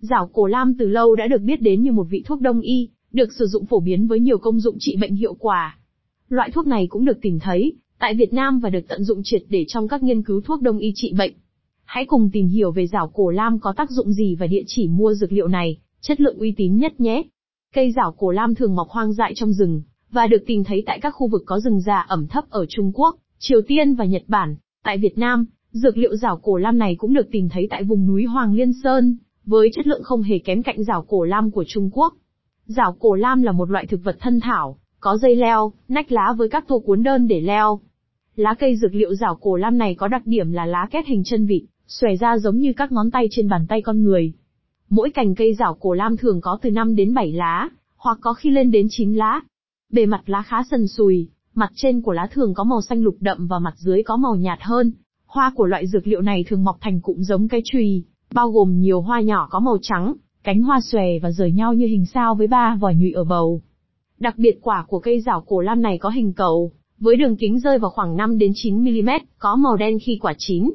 Giảo cổ lam từ lâu đã được biết đến như một vị thuốc đông y, được sử dụng phổ biến với nhiều công dụng trị bệnh hiệu quả. Loại thuốc này cũng được tìm thấy tại Việt Nam và được tận dụng triệt để trong các nghiên cứu thuốc đông y trị bệnh. Hãy cùng tìm hiểu về giảo cổ lam có tác dụng gì và địa chỉ mua dược liệu này, chất lượng uy tín nhất nhé. Cây giảo cổ lam thường mọc hoang dại trong rừng, và được tìm thấy tại các khu vực có rừng già ẩm thấp ở Trung Quốc, Triều Tiên và Nhật Bản. Tại Việt Nam, dược liệu giảo cổ lam này cũng được tìm thấy tại vùng núi Hoàng Liên Sơn, với chất lượng không hề kém cạnh rào cổ lam của Trung Quốc. Rào cổ lam là một loại thực vật thân thảo, có dây leo, nách lá với các tô cuốn đơn để leo. Lá cây dược liệu rào cổ lam này có đặc điểm là lá kết hình chân vịt, xòe ra giống như các ngón tay trên bàn tay con người. Mỗi cành cây rào cổ lam thường có từ 5 đến 7 lá, hoặc có khi lên đến 9 lá. Bề mặt lá khá sần sùi, mặt trên của lá thường có màu xanh lục đậm và mặt dưới có màu nhạt hơn. Hoa của loại dược liệu này thường mọc thành cụm giống cây chùy, bao gồm nhiều hoa nhỏ có màu trắng, cánh hoa xòe và rời nhau như hình sao với ba vòi nhụy ở bầu. Đặc biệt quả của cây rảo cổ lam này có hình cầu, với đường kính rơi vào khoảng 5 đến 9 mm, có màu đen khi quả chín.